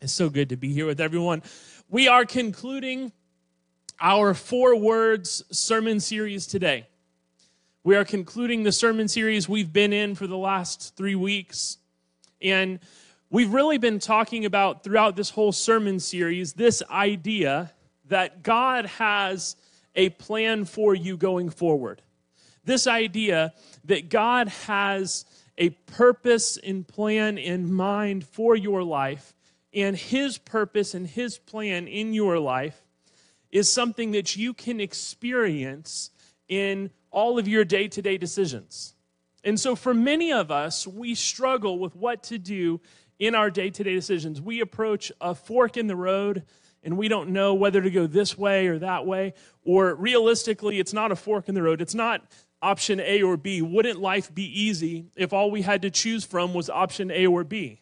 It's so good to be here with everyone. We are concluding our four words sermon series today. We are concluding the sermon series we've been in for the last three weeks. And we've really been talking about throughout this whole sermon series this idea that God has a plan for you going forward. This idea that God has a purpose and plan in mind for your life and His purpose and His plan in your life is something that you can experience in all of your day to day decisions. And so, for many of us, we struggle with what to do in our day to day decisions. We approach a fork in the road and we don't know whether to go this way or that way. Or realistically, it's not a fork in the road. It's not option A or B. Wouldn't life be easy if all we had to choose from was option A or B?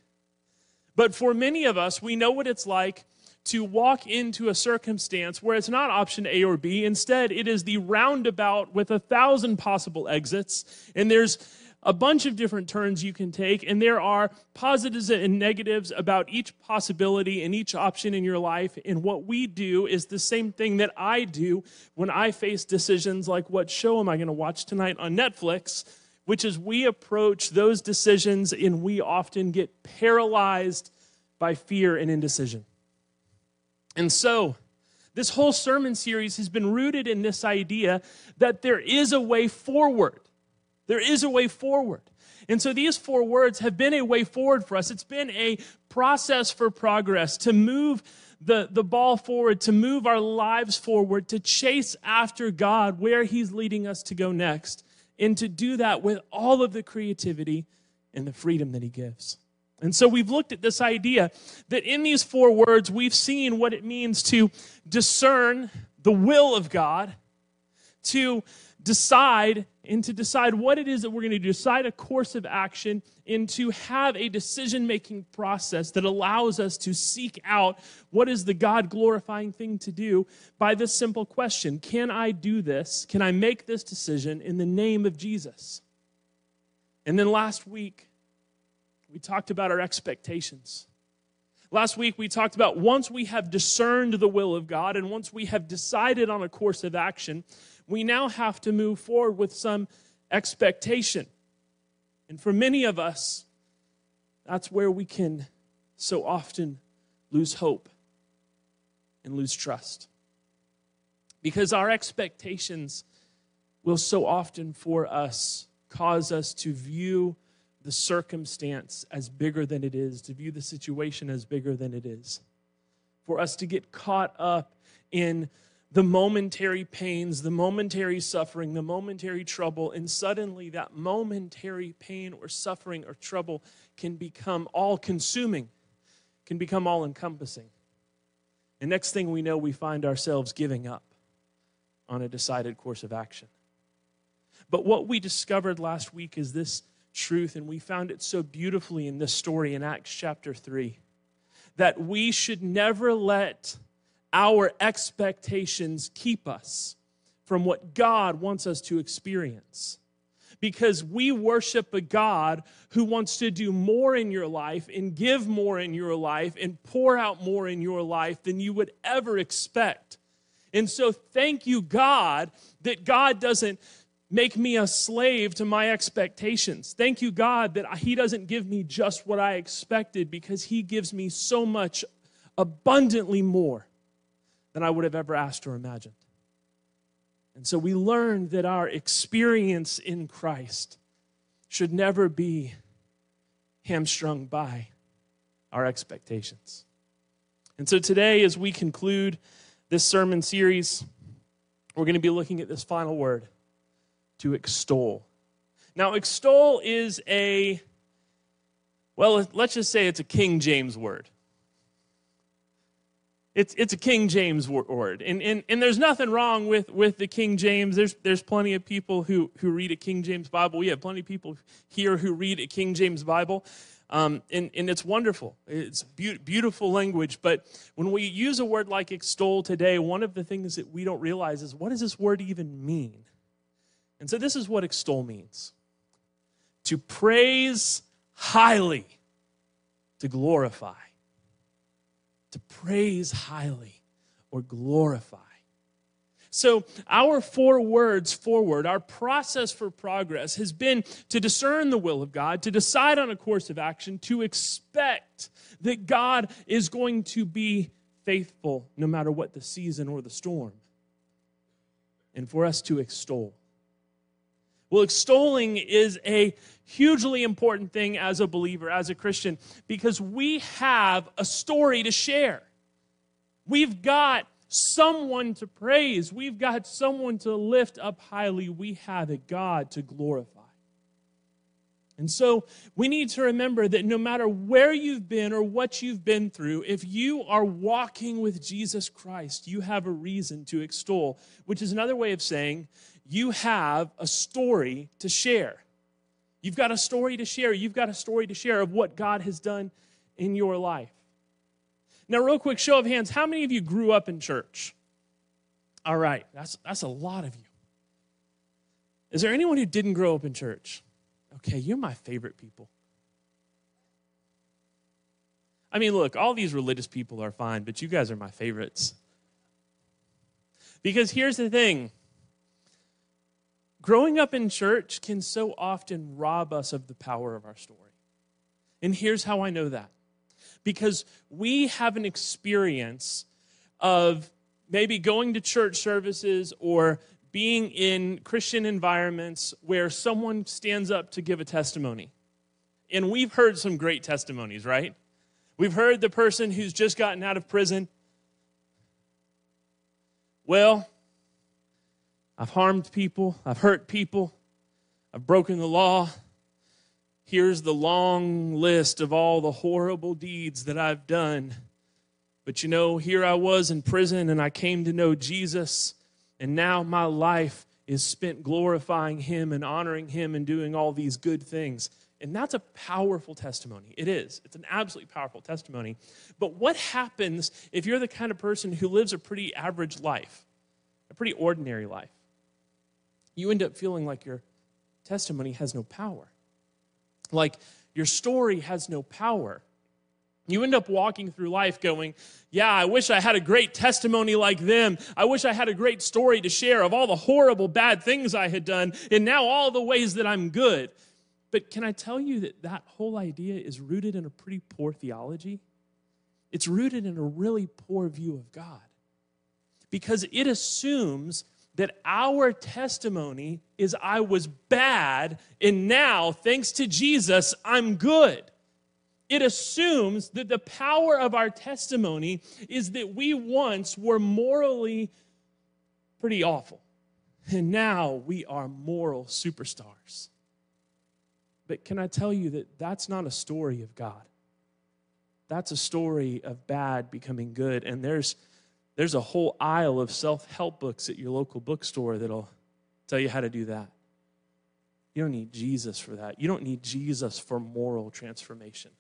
But for many of us, we know what it's like to walk into a circumstance where it's not option A or B. Instead, it is the roundabout with a thousand possible exits. And there's a bunch of different turns you can take, and there are positives and negatives about each possibility and each option in your life. And what we do is the same thing that I do when I face decisions like what show am I going to watch tonight on Netflix? Which is we approach those decisions and we often get paralyzed by fear and indecision. And so, this whole sermon series has been rooted in this idea that there is a way forward. There is a way forward. And so these four words have been a way forward for us. It's been a process for progress to move the, the ball forward, to move our lives forward, to chase after God where He's leading us to go next and to do that with all of the creativity and the freedom that he gives. And so we've looked at this idea that in these four words, we've seen what it means to discern the will of God, to decide and to decide what it is that we're going to do, decide a course of action, and to have a decision making process that allows us to seek out what is the God glorifying thing to do by this simple question Can I do this? Can I make this decision in the name of Jesus? And then last week, we talked about our expectations. Last week, we talked about once we have discerned the will of God and once we have decided on a course of action, we now have to move forward with some expectation. And for many of us, that's where we can so often lose hope and lose trust. Because our expectations will so often for us cause us to view the circumstance as bigger than it is, to view the situation as bigger than it is. For us to get caught up in the momentary pains, the momentary suffering, the momentary trouble, and suddenly that momentary pain or suffering or trouble can become all consuming, can become all encompassing. And next thing we know, we find ourselves giving up on a decided course of action. But what we discovered last week is this truth, and we found it so beautifully in this story in Acts chapter 3 that we should never let our expectations keep us from what God wants us to experience. Because we worship a God who wants to do more in your life and give more in your life and pour out more in your life than you would ever expect. And so, thank you, God, that God doesn't make me a slave to my expectations. Thank you, God, that He doesn't give me just what I expected because He gives me so much abundantly more than I would have ever asked or imagined. And so we learned that our experience in Christ should never be hamstrung by our expectations. And so today, as we conclude this sermon series, we're going to be looking at this final word to extol. Now, extol is a, well, let's just say it's a King James word. It's, it's a King James word. And, and, and there's nothing wrong with, with the King James. There's, there's plenty of people who, who read a King James Bible. We have plenty of people here who read a King James Bible. Um, and, and it's wonderful. It's be- beautiful language. But when we use a word like extol today, one of the things that we don't realize is what does this word even mean? And so this is what extol means to praise highly, to glorify. To praise highly or glorify. So, our four words forward, our process for progress has been to discern the will of God, to decide on a course of action, to expect that God is going to be faithful no matter what the season or the storm, and for us to extol. Well, extolling is a hugely important thing as a believer, as a Christian, because we have a story to share. We've got someone to praise, we've got someone to lift up highly, we have a God to glorify. And so we need to remember that no matter where you've been or what you've been through, if you are walking with Jesus Christ, you have a reason to extol, which is another way of saying you have a story to share. You've got a story to share. You've got a story to share of what God has done in your life. Now, real quick show of hands how many of you grew up in church? All right, that's, that's a lot of you. Is there anyone who didn't grow up in church? Okay, you're my favorite people. I mean, look, all these religious people are fine, but you guys are my favorites. Because here's the thing growing up in church can so often rob us of the power of our story. And here's how I know that because we have an experience of maybe going to church services or being in Christian environments where someone stands up to give a testimony. And we've heard some great testimonies, right? We've heard the person who's just gotten out of prison. Well, I've harmed people, I've hurt people, I've broken the law, Here's the long list of all the horrible deeds that I've done. But you know, here I was in prison and I came to know Jesus, and now my life is spent glorifying Him and honoring Him and doing all these good things. And that's a powerful testimony. It is. It's an absolutely powerful testimony. But what happens if you're the kind of person who lives a pretty average life, a pretty ordinary life? You end up feeling like your testimony has no power. Like your story has no power. You end up walking through life going, Yeah, I wish I had a great testimony like them. I wish I had a great story to share of all the horrible, bad things I had done, and now all the ways that I'm good. But can I tell you that that whole idea is rooted in a pretty poor theology? It's rooted in a really poor view of God because it assumes that our testimony is I was bad, and now, thanks to Jesus, I'm good. It assumes that the power of our testimony is that we once were morally pretty awful, and now we are moral superstars. But can I tell you that that's not a story of God? That's a story of bad becoming good, and there's there's a whole aisle of self help books at your local bookstore that'll tell you how to do that. You don't need Jesus for that. You don't need Jesus for moral transformation.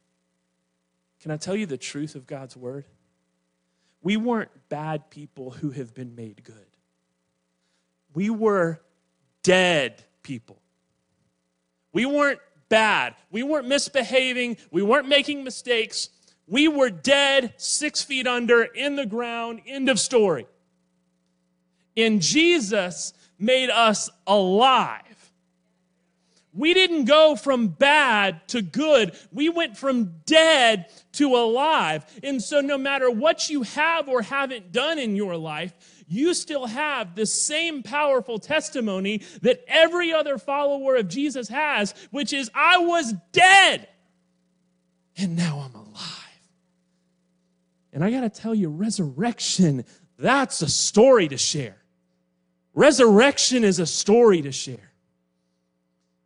Can I tell you the truth of God's word? We weren't bad people who have been made good. We were dead people. We weren't bad. We weren't misbehaving. We weren't making mistakes. We were dead, six feet under, in the ground, end of story. And Jesus made us alive. We didn't go from bad to good. We went from dead to alive. And so, no matter what you have or haven't done in your life, you still have the same powerful testimony that every other follower of Jesus has, which is, I was dead, and now I'm alive. And I got to tell you, resurrection, that's a story to share. Resurrection is a story to share.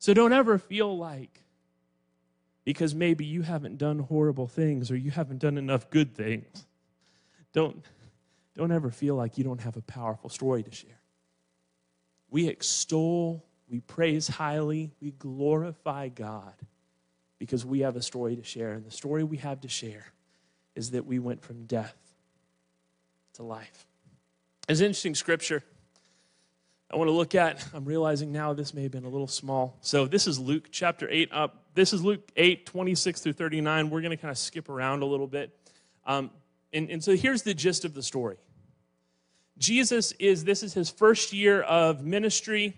So don't ever feel like, because maybe you haven't done horrible things or you haven't done enough good things, don't, don't ever feel like you don't have a powerful story to share. We extol, we praise highly, we glorify God because we have a story to share. And the story we have to share is that we went from death to life. It's interesting scripture I want to look at. I'm realizing now this may have been a little small. So this is Luke chapter 8 up. This is Luke 8, 26 through 39. We're going to kind of skip around a little bit. Um, And, and so here's the gist of the story Jesus is, this is his first year of ministry,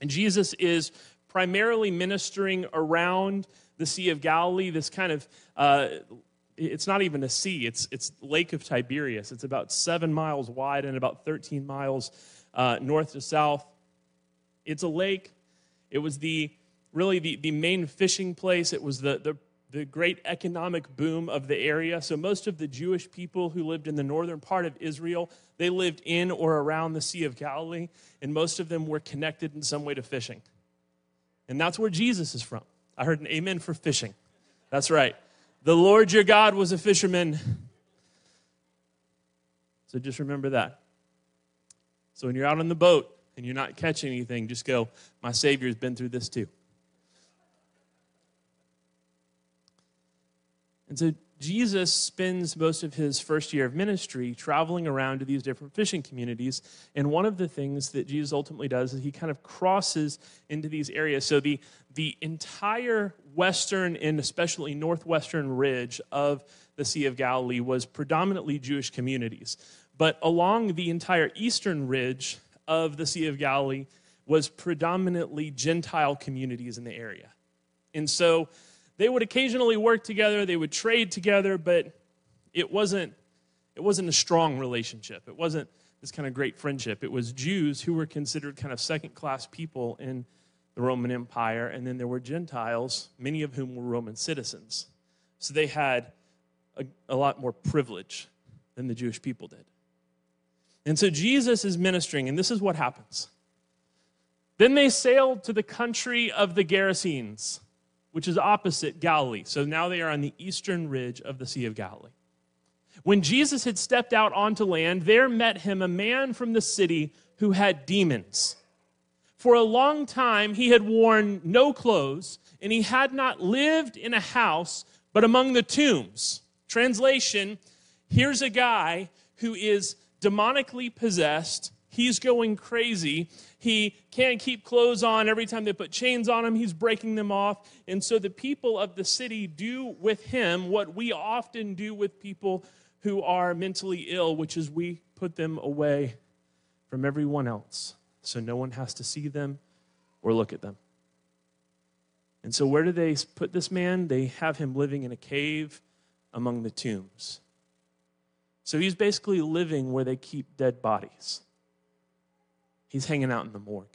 and Jesus is primarily ministering around the Sea of Galilee, this kind of, uh, it's not even a sea, it's, it's Lake of Tiberias. It's about seven miles wide and about 13 miles uh, north to south. It's a lake. It was the really the, the main fishing place. It was the, the, the great economic boom of the area. So most of the Jewish people who lived in the northern part of Israel, they lived in or around the Sea of Galilee, and most of them were connected in some way to fishing. And that's where Jesus is from. I heard an amen for fishing. That's right. The Lord your God was a fisherman. So just remember that. So when you're out on the boat and you're not catching anything, just go, My Savior's been through this too. And so Jesus spends most of his first year of ministry traveling around to these different fishing communities. And one of the things that Jesus ultimately does is he kind of crosses into these areas. So the, the entire western and especially northwestern ridge of the Sea of Galilee was predominantly Jewish communities. But along the entire eastern ridge of the Sea of Galilee was predominantly Gentile communities in the area. And so they would occasionally work together, they would trade together, but it wasn't it wasn't a strong relationship. It wasn't this kind of great friendship. It was Jews who were considered kind of second-class people in the Roman Empire, and then there were Gentiles, many of whom were Roman citizens. So they had a, a lot more privilege than the Jewish people did. And so Jesus is ministering, and this is what happens. Then they sailed to the country of the Gerasenes which is opposite Galilee. So now they are on the eastern ridge of the Sea of Galilee. When Jesus had stepped out onto land, there met him a man from the city who had demons. For a long time, he had worn no clothes, and he had not lived in a house, but among the tombs. Translation here's a guy who is demonically possessed He's going crazy. He can't keep clothes on. Every time they put chains on him, he's breaking them off. And so the people of the city do with him what we often do with people who are mentally ill, which is we put them away from everyone else so no one has to see them or look at them. And so, where do they put this man? They have him living in a cave among the tombs. So, he's basically living where they keep dead bodies. He's hanging out in the morgue.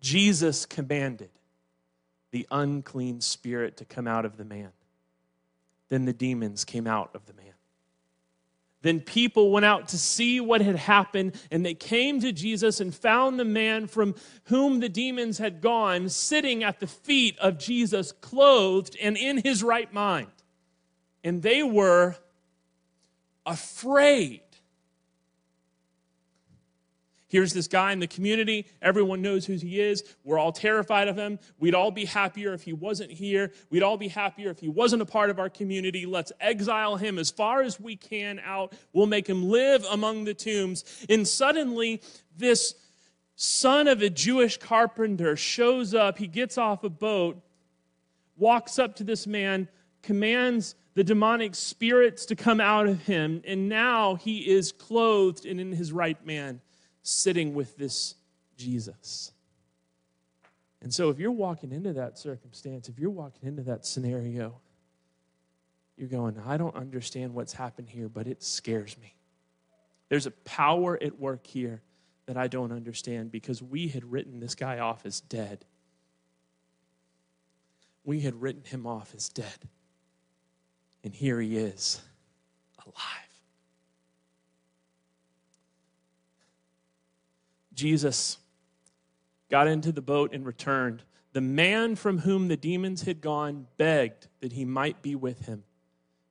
Jesus commanded the unclean spirit to come out of the man. Then the demons came out of the man. Then people went out to see what had happened, and they came to Jesus and found the man from whom the demons had gone sitting at the feet of Jesus, clothed and in his right mind. And they were afraid. Here's this guy in the community. Everyone knows who he is. We're all terrified of him. We'd all be happier if he wasn't here. We'd all be happier if he wasn't a part of our community. Let's exile him as far as we can out. We'll make him live among the tombs. And suddenly, this son of a Jewish carpenter shows up. He gets off a boat, walks up to this man, commands the demonic spirits to come out of him, and now he is clothed and in his right man, sitting with this Jesus. And so, if you're walking into that circumstance, if you're walking into that scenario, you're going, I don't understand what's happened here, but it scares me. There's a power at work here that I don't understand because we had written this guy off as dead. We had written him off as dead. And here he is, alive. Jesus got into the boat and returned. The man from whom the demons had gone begged that he might be with him.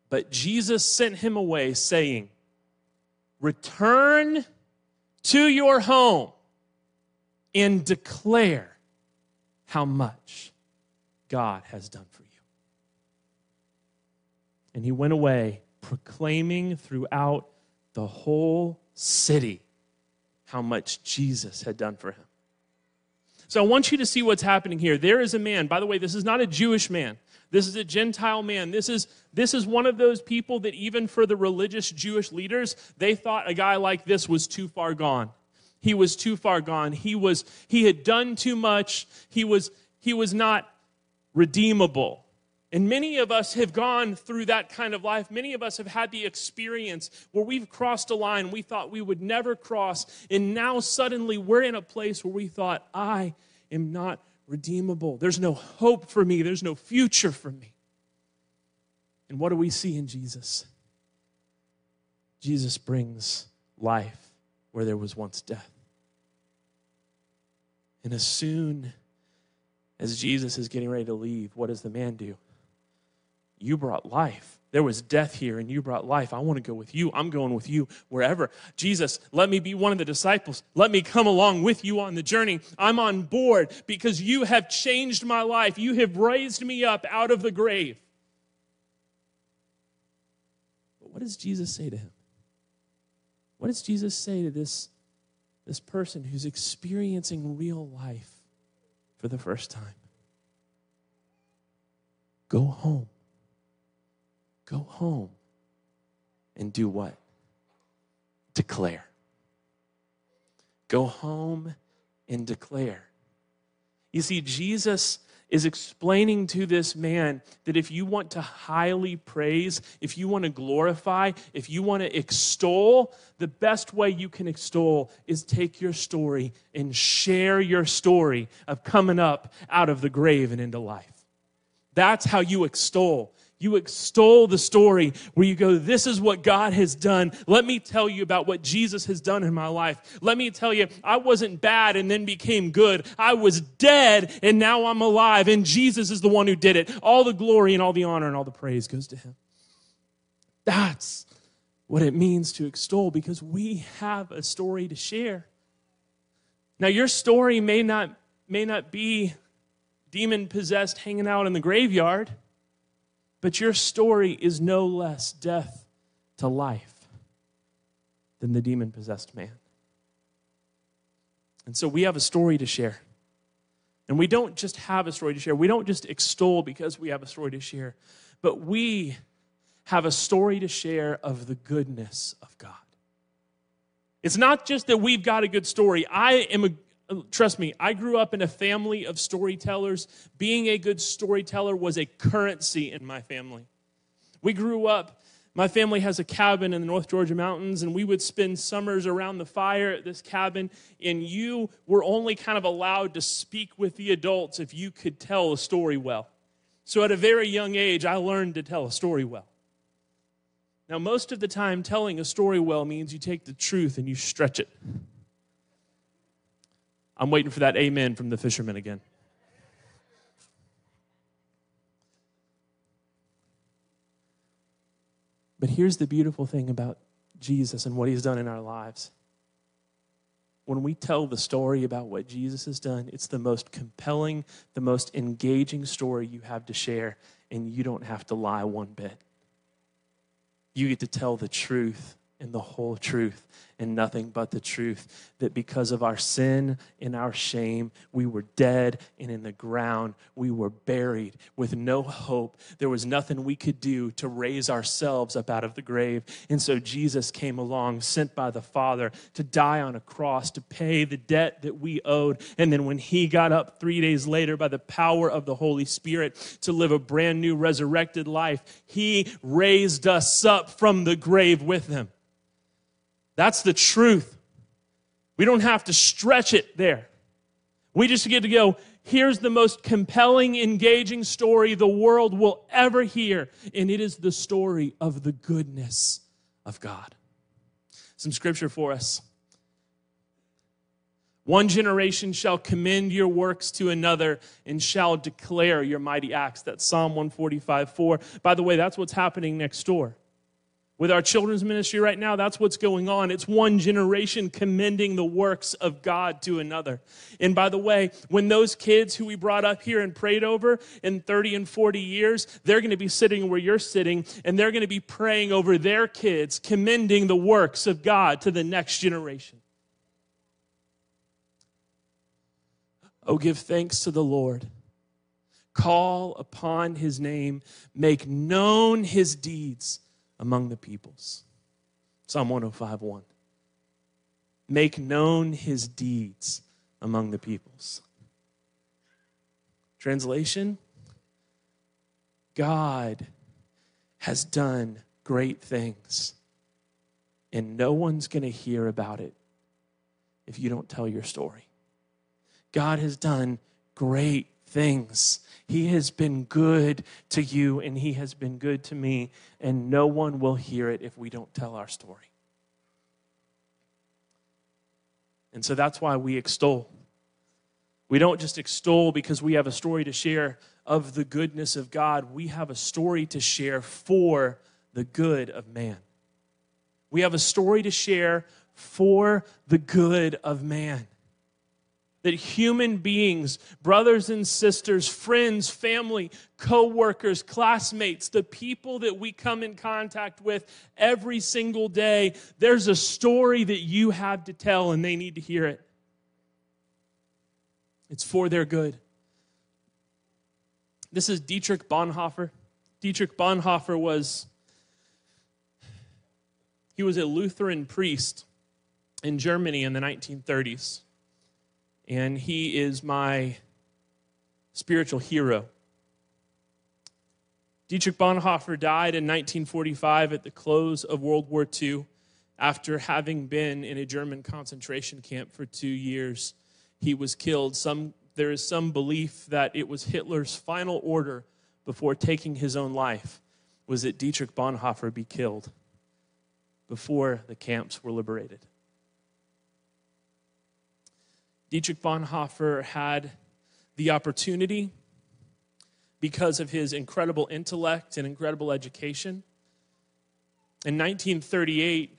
But Jesus sent him away, saying, Return to your home and declare how much God has done for you. And he went away, proclaiming throughout the whole city how much Jesus had done for him. So I want you to see what's happening here. There is a man, by the way, this is not a Jewish man. This is a Gentile man. This is, this is one of those people that, even for the religious Jewish leaders, they thought a guy like this was too far gone. He was too far gone. He, was, he had done too much. He was, he was not redeemable. And many of us have gone through that kind of life. Many of us have had the experience where we've crossed a line we thought we would never cross. And now suddenly we're in a place where we thought, I am not redeemable. There's no hope for me, there's no future for me. And what do we see in Jesus? Jesus brings life where there was once death. And as soon as Jesus is getting ready to leave, what does the man do? You brought life. There was death here, and you brought life. I want to go with you. I'm going with you wherever. Jesus, let me be one of the disciples. Let me come along with you on the journey. I'm on board because you have changed my life. You have raised me up out of the grave. But what does Jesus say to him? What does Jesus say to this, this person who's experiencing real life for the first time? Go home Go home and do what? Declare. Go home and declare. You see, Jesus is explaining to this man that if you want to highly praise, if you want to glorify, if you want to extol, the best way you can extol is take your story and share your story of coming up out of the grave and into life. That's how you extol. You extol the story where you go, This is what God has done. Let me tell you about what Jesus has done in my life. Let me tell you, I wasn't bad and then became good. I was dead and now I'm alive. And Jesus is the one who did it. All the glory and all the honor and all the praise goes to him. That's what it means to extol because we have a story to share. Now, your story may not, may not be demon possessed hanging out in the graveyard. But your story is no less death to life than the demon possessed man. And so we have a story to share. And we don't just have a story to share, we don't just extol because we have a story to share, but we have a story to share of the goodness of God. It's not just that we've got a good story. I am a, trust me, I grew up in a family of storytellers. Being a good storyteller was a currency in my family. We grew up, my family has a cabin in the North Georgia mountains, and we would spend summers around the fire at this cabin, and you were only kind of allowed to speak with the adults if you could tell a story well. So at a very young age, I learned to tell a story well. Now, most of the time, telling a story well means you take the truth and you stretch it. I'm waiting for that amen from the fishermen again. But here's the beautiful thing about Jesus and what he's done in our lives. When we tell the story about what Jesus has done, it's the most compelling, the most engaging story you have to share, and you don't have to lie one bit. You get to tell the truth and the whole truth and nothing but the truth. That because of our sin and our shame, we were dead and in the ground. We were buried with no hope. There was nothing we could do to raise ourselves up out of the grave. And so Jesus came along, sent by the Father, to die on a cross, to pay the debt that we owed. And then when he got up three days later by the power of the Holy Spirit to live a brand new resurrected life, he raised us up from the grave with him. That's the truth. We don't have to stretch it there. We just get to go, here's the most compelling, engaging story the world will ever hear, and it is the story of the goodness of God. Some scripture for us. One generation shall commend your works to another and shall declare your mighty acts. That's Psalm 145 4. By the way, that's what's happening next door. With our children's ministry right now, that's what's going on. It's one generation commending the works of God to another. And by the way, when those kids who we brought up here and prayed over in 30 and 40 years, they're going to be sitting where you're sitting and they're going to be praying over their kids, commending the works of God to the next generation. Oh, give thanks to the Lord call upon his name, make known his deeds among the peoples. Psalm 105 1. Make known his deeds among the peoples. Translation God has done great things, and no one's going to hear about it if you don't tell your story. God has done great things. He has been good to you, and He has been good to me, and no one will hear it if we don't tell our story. And so that's why we extol. We don't just extol because we have a story to share of the goodness of God, we have a story to share for the good of man. We have a story to share for the good of man that human beings, brothers and sisters, friends, family, co workers, classmates, the people that we come in contact with every single day, there's a story that you have to tell and they need to hear it. It's for their good. This is Dietrich Bonhoeffer. Dietrich Bonhoeffer was he was a Lutheran priest in Germany in the 1930s and he is my spiritual hero. Dietrich Bonhoeffer died in 1945 at the close of World War II after having been in a German concentration camp for two years. He was killed. Some, there is some belief that it was Hitler's final order before taking his own life was that Dietrich Bonhoeffer be killed before the camps were liberated. Dietrich Bonhoeffer had the opportunity, because of his incredible intellect and incredible education. In 1938,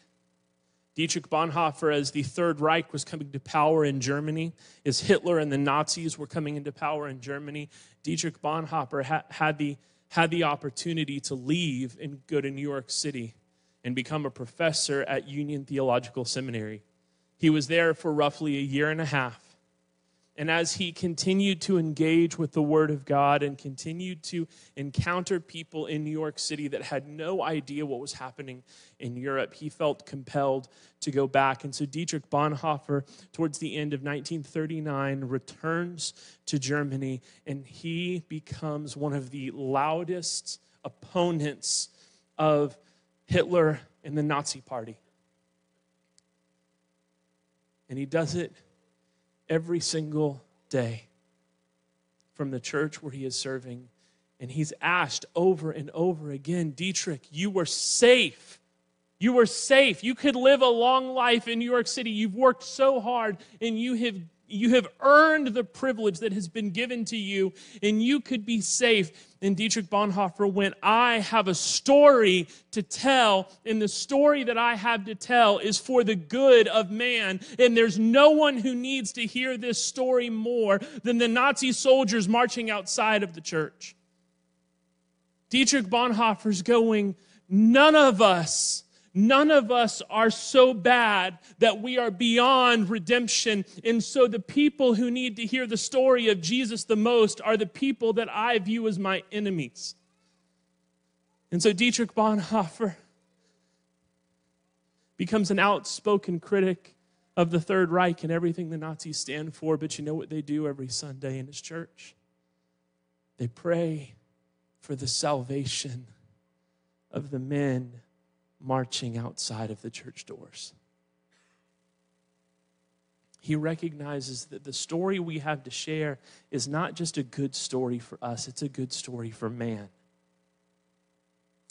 Dietrich Bonhoeffer, as the Third Reich was coming to power in Germany, as Hitler and the Nazis were coming into power in Germany, Dietrich Bonhoeffer ha- had, the, had the opportunity to leave and go to New York City and become a professor at Union Theological Seminary. He was there for roughly a year and a half. And as he continued to engage with the Word of God and continued to encounter people in New York City that had no idea what was happening in Europe, he felt compelled to go back. And so Dietrich Bonhoeffer, towards the end of 1939, returns to Germany and he becomes one of the loudest opponents of Hitler and the Nazi Party. And he does it every single day from the church where he is serving. And he's asked over and over again Dietrich, you were safe. You were safe. You could live a long life in New York City. You've worked so hard and you have you have earned the privilege that has been given to you, and you could be safe. And Dietrich Bonhoeffer went, I have a story to tell, and the story that I have to tell is for the good of man. And there's no one who needs to hear this story more than the Nazi soldiers marching outside of the church. Dietrich Bonhoeffer's going, None of us None of us are so bad that we are beyond redemption. And so the people who need to hear the story of Jesus the most are the people that I view as my enemies. And so Dietrich Bonhoeffer becomes an outspoken critic of the Third Reich and everything the Nazis stand for. But you know what they do every Sunday in his church? They pray for the salvation of the men marching outside of the church doors. He recognizes that the story we have to share is not just a good story for us, it's a good story for man.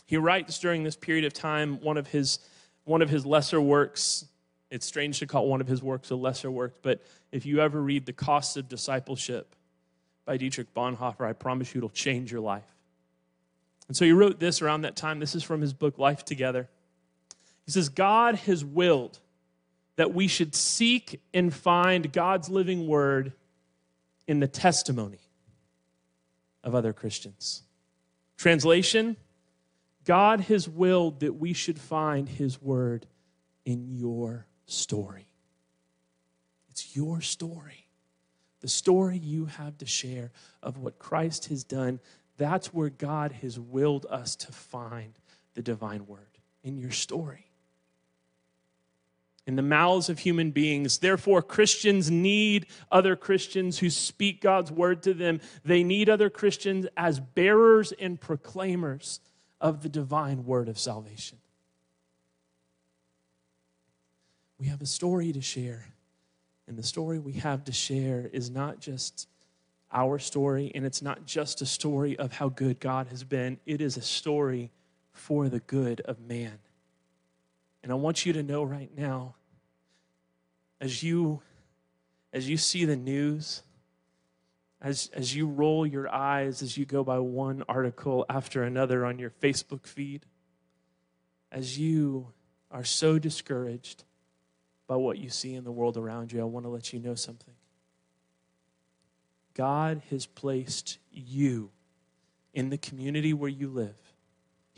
He writes during this period of time one of his, one of his lesser works. It's strange to call one of his works a lesser work, but if you ever read The Cost of Discipleship by Dietrich Bonhoeffer, I promise you it'll change your life. And so he wrote this around that time. This is from his book, Life Together. He says, God has willed that we should seek and find God's living word in the testimony of other Christians. Translation God has willed that we should find his word in your story. It's your story. the story you have to share of what Christ has done, that's where God has willed us to find the divine word in your story. In the mouths of human beings. Therefore, Christians need other Christians who speak God's word to them. They need other Christians as bearers and proclaimers of the divine word of salvation. We have a story to share. And the story we have to share is not just our story, and it's not just a story of how good God has been, it is a story for the good of man. And I want you to know right now, as you as you see the news, as, as you roll your eyes as you go by one article after another on your Facebook feed, as you are so discouraged, by what you see in the world around you, I want to let you know something. God has placed you in the community where you live.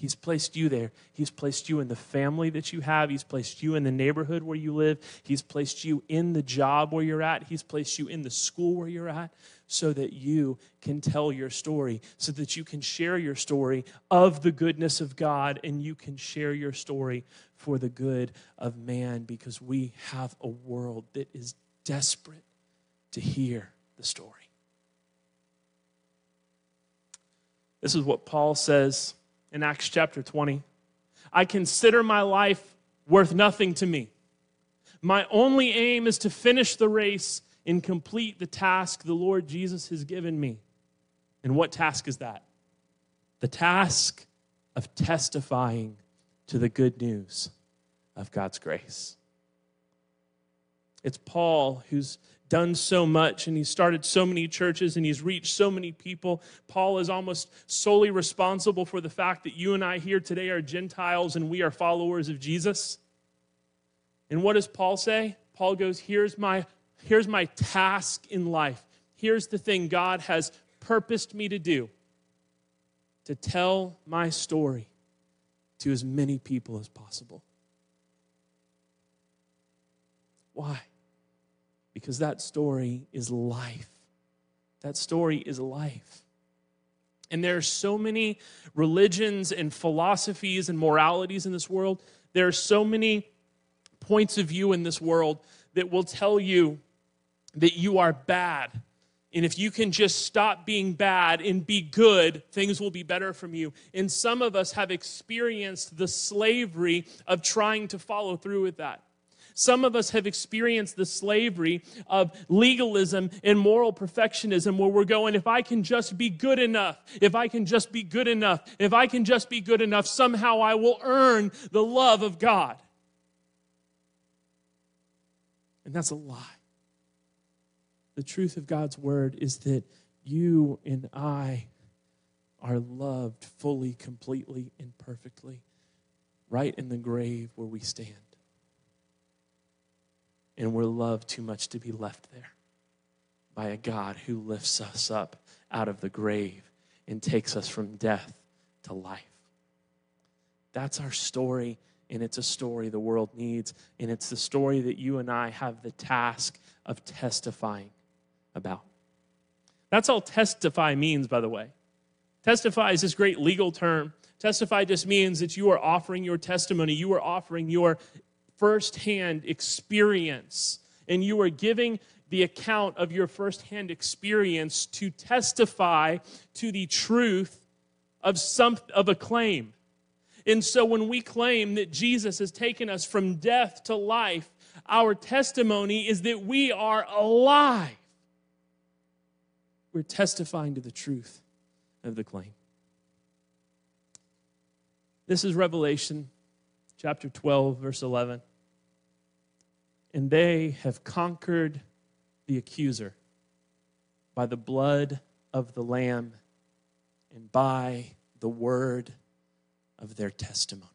He's placed you there. He's placed you in the family that you have. He's placed you in the neighborhood where you live. He's placed you in the job where you're at. He's placed you in the school where you're at so that you can tell your story, so that you can share your story of the goodness of God and you can share your story for the good of man because we have a world that is desperate to hear the story. This is what Paul says in Acts chapter 20. I consider my life worth nothing to me. My only aim is to finish the race and complete the task the Lord Jesus has given me. And what task is that? The task of testifying to the good news of God's grace. It's Paul who's done so much and he's started so many churches and he's reached so many people. Paul is almost solely responsible for the fact that you and I here today are Gentiles and we are followers of Jesus. And what does Paul say? Paul goes, Here's my here's my task in life. Here's the thing God has purposed me to do to tell my story to as many people as possible. Why? Because that story is life. That story is life. And there are so many religions and philosophies and moralities in this world. There are so many points of view in this world that will tell you that you are bad. And if you can just stop being bad and be good, things will be better from you. And some of us have experienced the slavery of trying to follow through with that. Some of us have experienced the slavery of legalism and moral perfectionism where we're going, if I can just be good enough, if I can just be good enough, if I can just be good enough, somehow I will earn the love of God. And that's a lie. The truth of God's word is that you and I are loved fully, completely, and perfectly right in the grave where we stand. And we're loved too much to be left there by a God who lifts us up out of the grave and takes us from death to life. That's our story, and it's a story the world needs, and it's the story that you and I have the task of testifying about. That's all testify means, by the way. Testify is this great legal term. Testify just means that you are offering your testimony, you are offering your firsthand experience, and you are giving the account of your firsthand experience to testify to the truth of some of a claim. And so when we claim that Jesus has taken us from death to life, our testimony is that we are alive we're testifying to the truth of the claim. This is Revelation chapter 12, verse 11. And they have conquered the accuser by the blood of the Lamb and by the word of their testimony.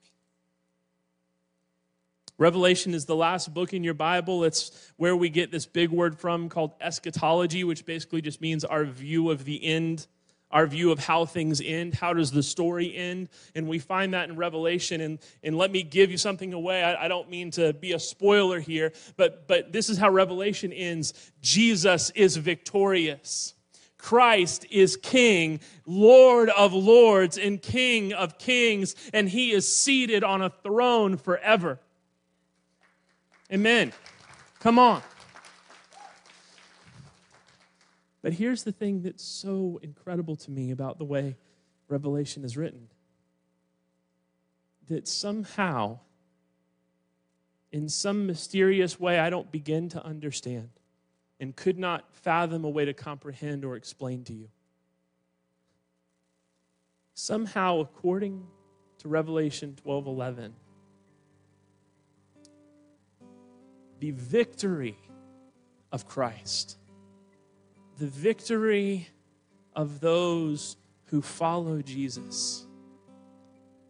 Revelation is the last book in your Bible. It's where we get this big word from called eschatology, which basically just means our view of the end our view of how things end. How does the story end? And we find that in Revelation. And, and let me give you something away. I, I don't mean to be a spoiler here, but, but this is how Revelation ends Jesus is victorious. Christ is King, Lord of lords, and King of kings, and he is seated on a throne forever. Amen. Come on. But here's the thing that's so incredible to me about the way Revelation is written that somehow, in some mysterious way, I don't begin to understand and could not fathom a way to comprehend or explain to you. Somehow, according to Revelation 12 11, the victory of Christ the victory of those who follow Jesus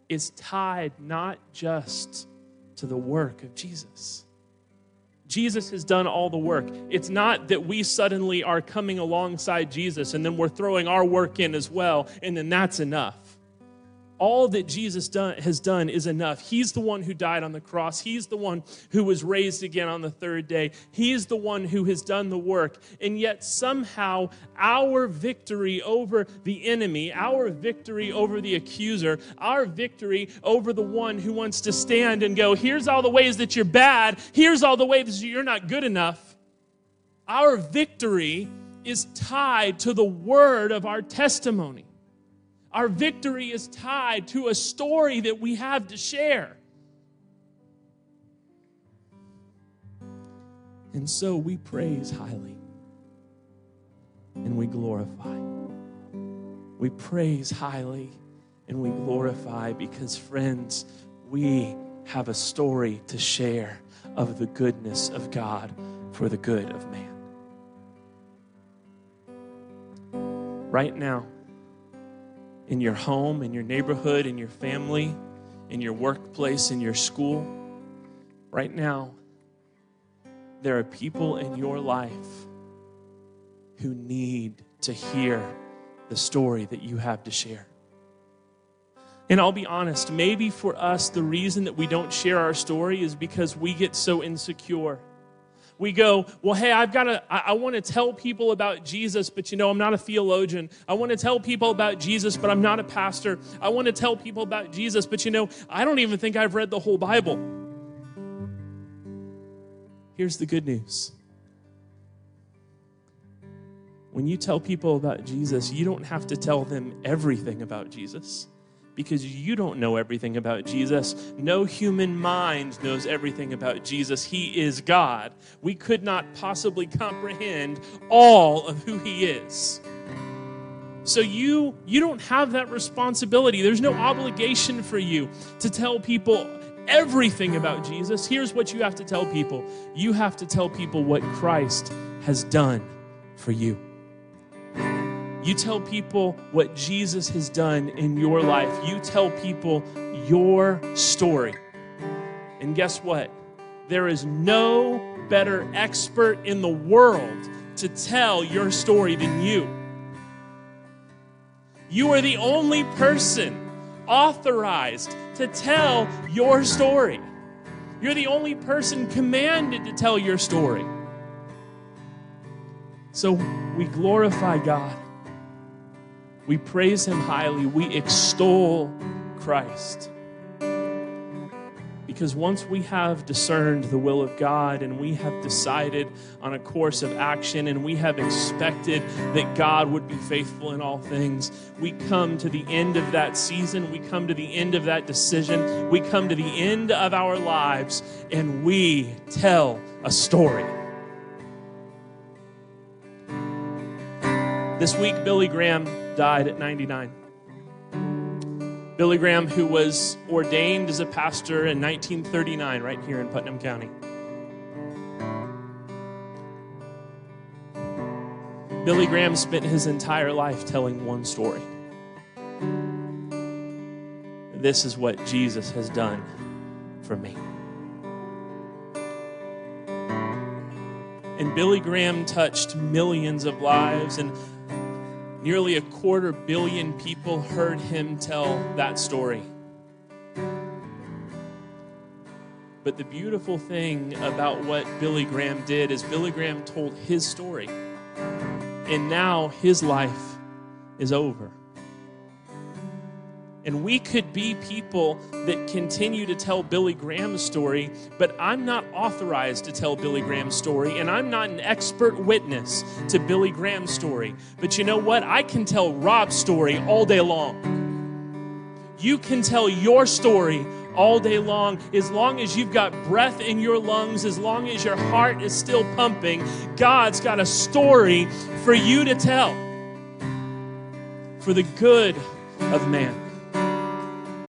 is tied not just to the work of Jesus. Jesus has done all the work. It's not that we suddenly are coming alongside Jesus and then we're throwing our work in as well, and then that's enough all that Jesus done, has done is enough. He's the one who died on the cross. He's the one who was raised again on the third day. He's the one who has done the work. And yet, somehow, our victory over the enemy, our victory over the accuser, our victory over the one who wants to stand and go, here's all the ways that you're bad, here's all the ways you're not good enough. Our victory is tied to the word of our testimony. Our victory is tied to a story that we have to share. And so we praise highly and we glorify. We praise highly and we glorify because, friends, we have a story to share of the goodness of God for the good of man. Right now, in your home, in your neighborhood, in your family, in your workplace, in your school. Right now, there are people in your life who need to hear the story that you have to share. And I'll be honest, maybe for us, the reason that we don't share our story is because we get so insecure we go, well, hey, I've got to, I, I want to tell people about Jesus, but you know, I'm not a theologian. I want to tell people about Jesus, but I'm not a pastor. I want to tell people about Jesus, but you know, I don't even think I've read the whole Bible. Here's the good news. When you tell people about Jesus, you don't have to tell them everything about Jesus because you don't know everything about Jesus. No human mind knows everything about Jesus. He is God. We could not possibly comprehend all of who he is. So you you don't have that responsibility. There's no obligation for you to tell people everything about Jesus. Here's what you have to tell people. You have to tell people what Christ has done for you. You tell people what Jesus has done in your life. You tell people your story. And guess what? There is no better expert in the world to tell your story than you. You are the only person authorized to tell your story. You're the only person commanded to tell your story. So we glorify God we praise him highly. We extol Christ. Because once we have discerned the will of God and we have decided on a course of action and we have expected that God would be faithful in all things, we come to the end of that season, we come to the end of that decision, we come to the end of our lives, and we tell a story. This week, Billy Graham died at 99. Billy Graham, who was ordained as a pastor in 1939, right here in Putnam County. Billy Graham spent his entire life telling one story. This is what Jesus has done for me. And Billy Graham touched millions of lives and Nearly a quarter billion people heard him tell that story. But the beautiful thing about what Billy Graham did is Billy Graham told his story. And now his life is over. And we could be people that continue to tell Billy Graham's story, but I'm not authorized to tell Billy Graham's story, and I'm not an expert witness to Billy Graham's story. But you know what? I can tell Rob's story all day long. You can tell your story all day long. As long as you've got breath in your lungs, as long as your heart is still pumping, God's got a story for you to tell for the good of man.